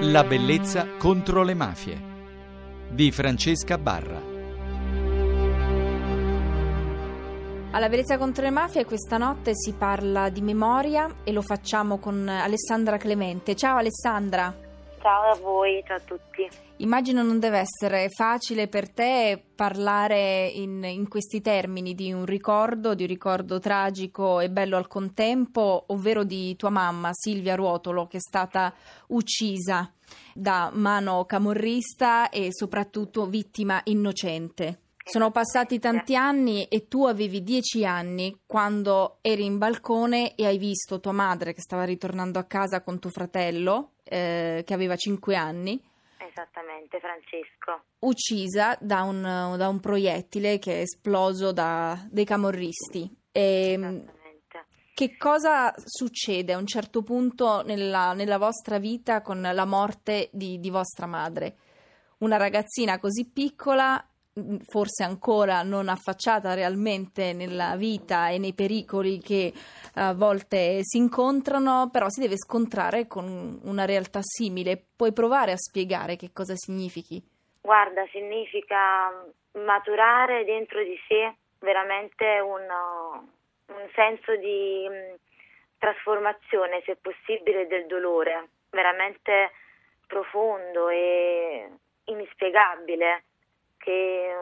La bellezza contro le mafie di Francesca Barra. Alla bellezza contro le mafie questa notte si parla di memoria e lo facciamo con Alessandra Clemente. Ciao Alessandra. Ciao a voi, ciao a tutti. Immagino non deve essere facile per te parlare in, in, questi termini di un ricordo, di un ricordo tragico e bello al contempo, ovvero di tua mamma Silvia Ruotolo che è stata uccisa da mano camorrista e soprattutto vittima innocente. Sono passati tanti anni e tu avevi dieci anni quando eri in balcone e hai visto tua madre che stava ritornando a casa con tuo fratello, eh, che aveva cinque anni. Esattamente, Francesco. Uccisa da un, da un proiettile che è esploso da dei camorristi. E, ehm, che cosa succede a un certo punto nella, nella vostra vita con la morte di, di vostra madre? Una ragazzina così piccola forse ancora non affacciata realmente nella vita e nei pericoli che a volte si incontrano, però si deve scontrare con una realtà simile. Puoi provare a spiegare che cosa significhi? Guarda, significa maturare dentro di sé veramente un, un senso di mm, trasformazione, se possibile, del dolore, veramente profondo e inspiegabile che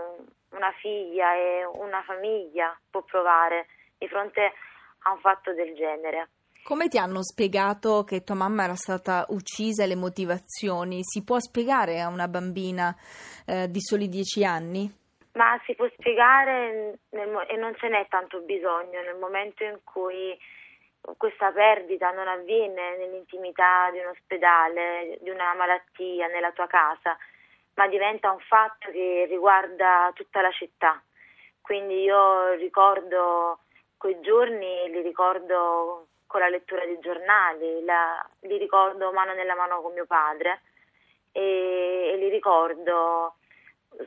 una figlia e una famiglia può provare di fronte a un fatto del genere. Come ti hanno spiegato che tua mamma era stata uccisa e le motivazioni? Si può spiegare a una bambina eh, di soli dieci anni? Ma si può spiegare nel, e non ce n'è tanto bisogno nel momento in cui questa perdita non avviene nell'intimità di un ospedale, di una malattia, nella tua casa ma diventa un fatto che riguarda tutta la città. Quindi io ricordo quei giorni, li ricordo con la lettura dei giornali, la, li ricordo mano nella mano con mio padre e, e li ricordo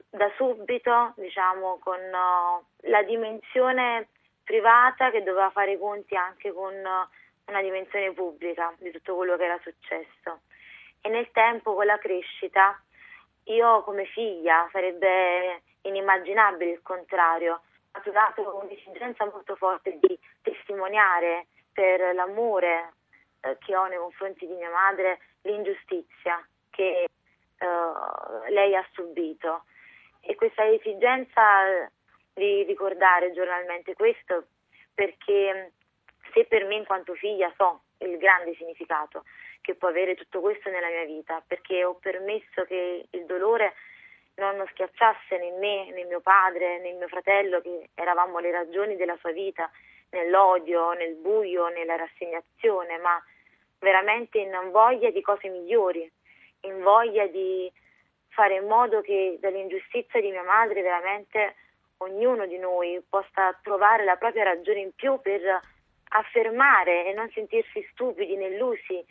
da subito, diciamo, con uh, la dimensione privata che doveva fare i conti anche con uh, una dimensione pubblica di tutto quello che era successo. E nel tempo quella crescita io come figlia sarebbe inimmaginabile il contrario, ho trovato un'esigenza molto forte di testimoniare per l'amore eh, che ho nei confronti di mia madre l'ingiustizia che eh, lei ha subito. E questa esigenza di ricordare giornalmente questo perché se per me in quanto figlia so il grande significato che può avere tutto questo nella mia vita, perché ho permesso che il dolore non schiacciasse né me, né mio padre, né mio fratello, che eravamo le ragioni della sua vita, nell'odio, nel buio, nella rassegnazione, ma veramente in voglia di cose migliori, in voglia di fare in modo che dall'ingiustizia di mia madre veramente ognuno di noi possa trovare la propria ragione in più per affermare e non sentirsi stupidi né illusi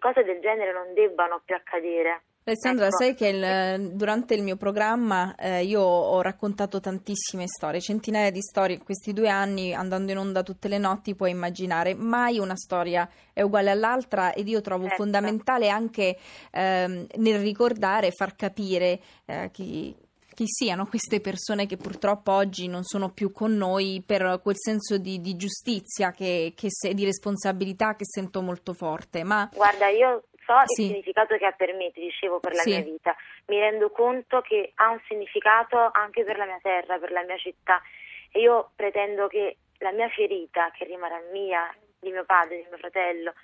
cose del genere non debbano più accadere. Alessandra, ecco. sai che il, durante il mio programma eh, io ho raccontato tantissime storie, centinaia di storie in questi due anni, andando in onda tutte le notti, puoi immaginare, mai una storia è uguale all'altra ed io trovo certo. fondamentale anche ehm, nel ricordare e far capire eh, chi chi siano queste persone che purtroppo oggi non sono più con noi per quel senso di, di giustizia e di responsabilità che sento molto forte. Ma... Guarda, io so sì. il significato che ha per me, ti dicevo, per la sì. mia vita. Mi rendo conto che ha un significato anche per la mia terra, per la mia città. E io pretendo che la mia ferita, che rimarrà mia, di mio padre, di mio fratello,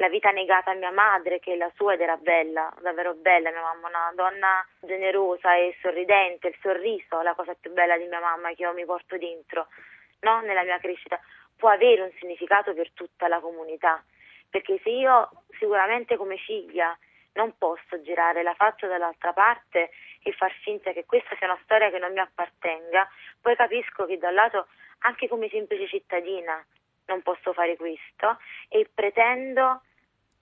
la vita negata a mia madre, che la sua ed era bella, davvero bella mia mamma, una donna generosa e sorridente, il sorriso, la cosa più bella di mia mamma che io mi porto dentro, no? nella mia crescita, può avere un significato per tutta la comunità, perché se io sicuramente come figlia non posso girare la faccia dall'altra parte e far finta che questa sia una storia che non mi appartenga, poi capisco che da un lato anche come semplice cittadina non posso fare questo e pretendo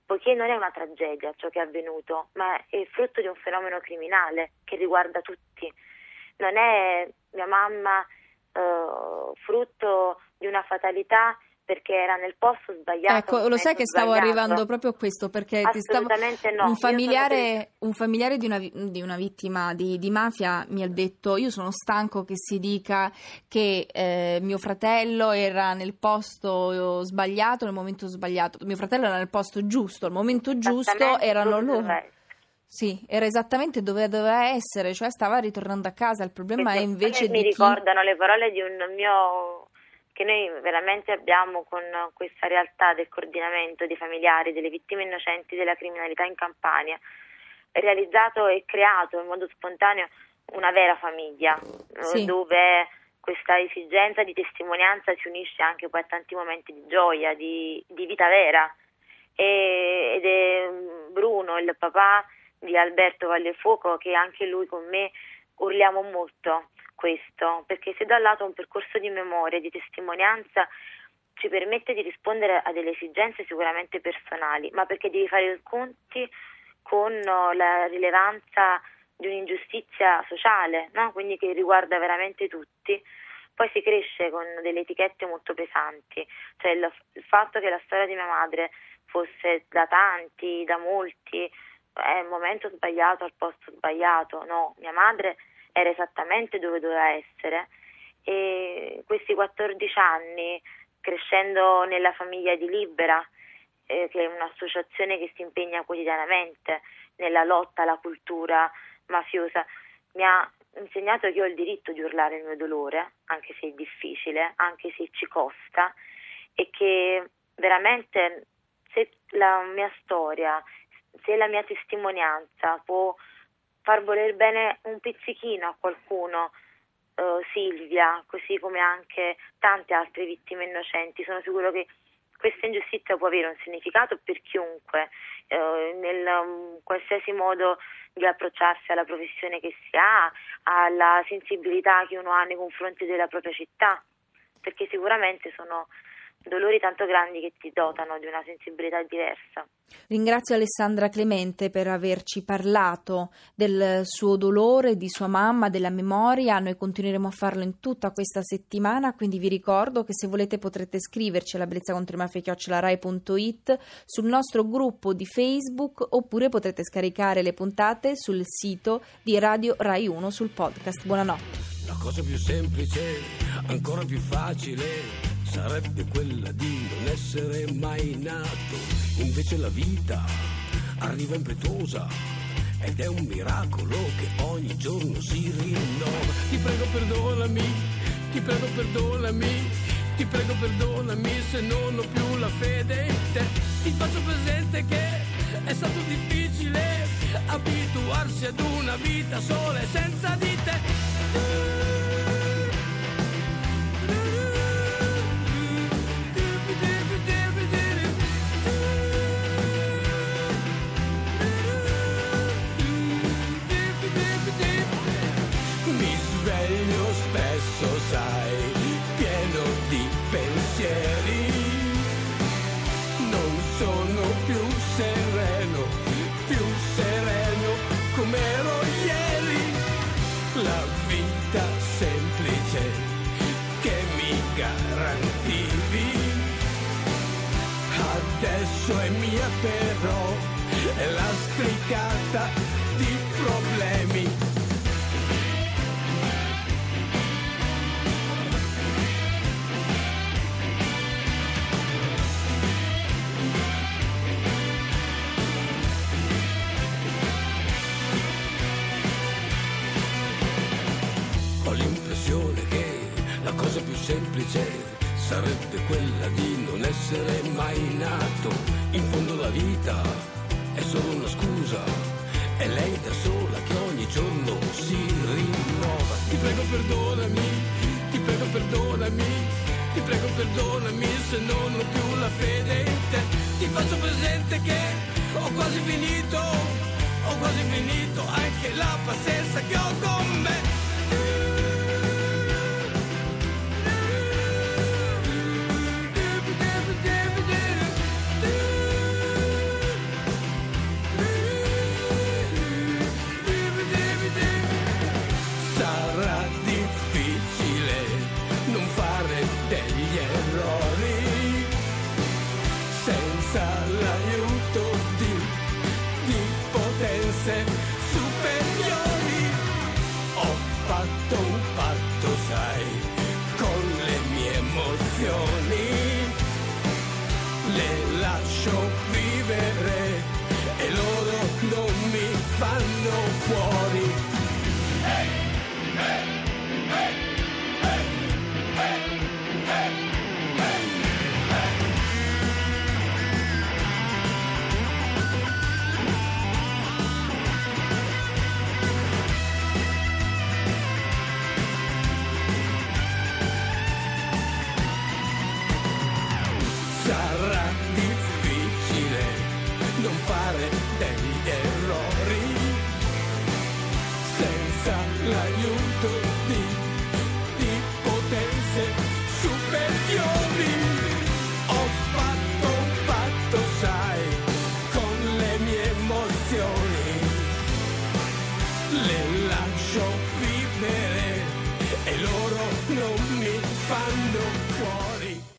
poiché non è una tragedia ciò che è avvenuto, ma è frutto di un fenomeno criminale che riguarda tutti. Non è mia mamma eh, frutto di una fatalità perché era nel posto sbagliato. Ecco, lo sai che stavo sbagliato. arrivando proprio a questo perché ti stavo... no. un familiare, un familiare di, una, di una vittima di, di, mafia mi ha detto io sono stanco che si dica che eh, mio fratello era nel posto sbagliato nel momento sbagliato, mio fratello era nel posto giusto, al momento giusto erano loro. Sì, era esattamente dove doveva essere, cioè stava ritornando a casa. Il problema è invece mi di. Mi ricordano le parole di un mio che noi veramente abbiamo con questa realtà del coordinamento dei familiari delle vittime innocenti della criminalità in Campania, realizzato e creato in modo spontaneo una vera famiglia, sì. dove questa esigenza di testimonianza si unisce anche poi a tanti momenti di gioia, di, di vita vera. E, ed è Bruno, il papà di Alberto Vallefuoco, che anche lui con me urliamo molto questo, perché se da un lato un percorso di memoria, di testimonianza ci permette di rispondere a delle esigenze sicuramente personali, ma perché devi fare i conti con la rilevanza di un'ingiustizia sociale, no? quindi che riguarda veramente tutti, poi si cresce con delle etichette molto pesanti, cioè il, il fatto che la storia di mia madre fosse da tanti, da molti, è il momento sbagliato al posto sbagliato, no, mia madre era esattamente dove doveva essere. E questi 14 anni crescendo nella famiglia di Libera, eh, che è un'associazione che si impegna quotidianamente nella lotta alla cultura mafiosa, mi ha insegnato che ho il diritto di urlare il mio dolore, anche se è difficile, anche se ci costa, e che veramente se la mia storia se la mia testimonianza può far voler bene un pizzichino a qualcuno, uh, Silvia, così come anche tante altre vittime innocenti, sono sicuro che questa ingiustizia può avere un significato per chiunque, uh, nel um, qualsiasi modo di approcciarsi alla professione che si ha, alla sensibilità che uno ha nei confronti della propria città, perché sicuramente sono dolori tanto grandi che ti dotano di una sensibilità diversa. Ringrazio Alessandra Clemente per averci parlato del suo dolore, di sua mamma, della memoria. Noi continueremo a farlo in tutta questa settimana, quindi vi ricordo che se volete potrete scriverci alla bellezza contro i mafia sul nostro gruppo di Facebook oppure potrete scaricare le puntate sul sito di Radio Rai 1 sul podcast. Buonanotte. La cosa più semplice, ancora più facile sarebbe quella di non essere mai nato. Invece la vita arriva impetuosa ed è un miracolo che ogni giorno si rinnova. Ti prego perdonami, ti prego perdonami, ti prego perdonami se non ho più la fede in te. Ti faccio presente che è stato difficile abituarsi ad una vita sola e senza di te. Mia però è la stricata di problemi. Ho l'impressione che la cosa più semplice sarebbe quella di non essere mai nato. In fondo la vita è solo una scusa, è lei da sola che ogni giorno si rinnova. Ti prego perdonami, ti prego perdonami, ti prego perdonami se non ho più la fede in te. Ti faccio presente che ho quasi finito, ho quasi finito anche la pazienza che ho con me. emozioni, le lascio vivere e loro non mi fanno fuori. senza l'aiuto di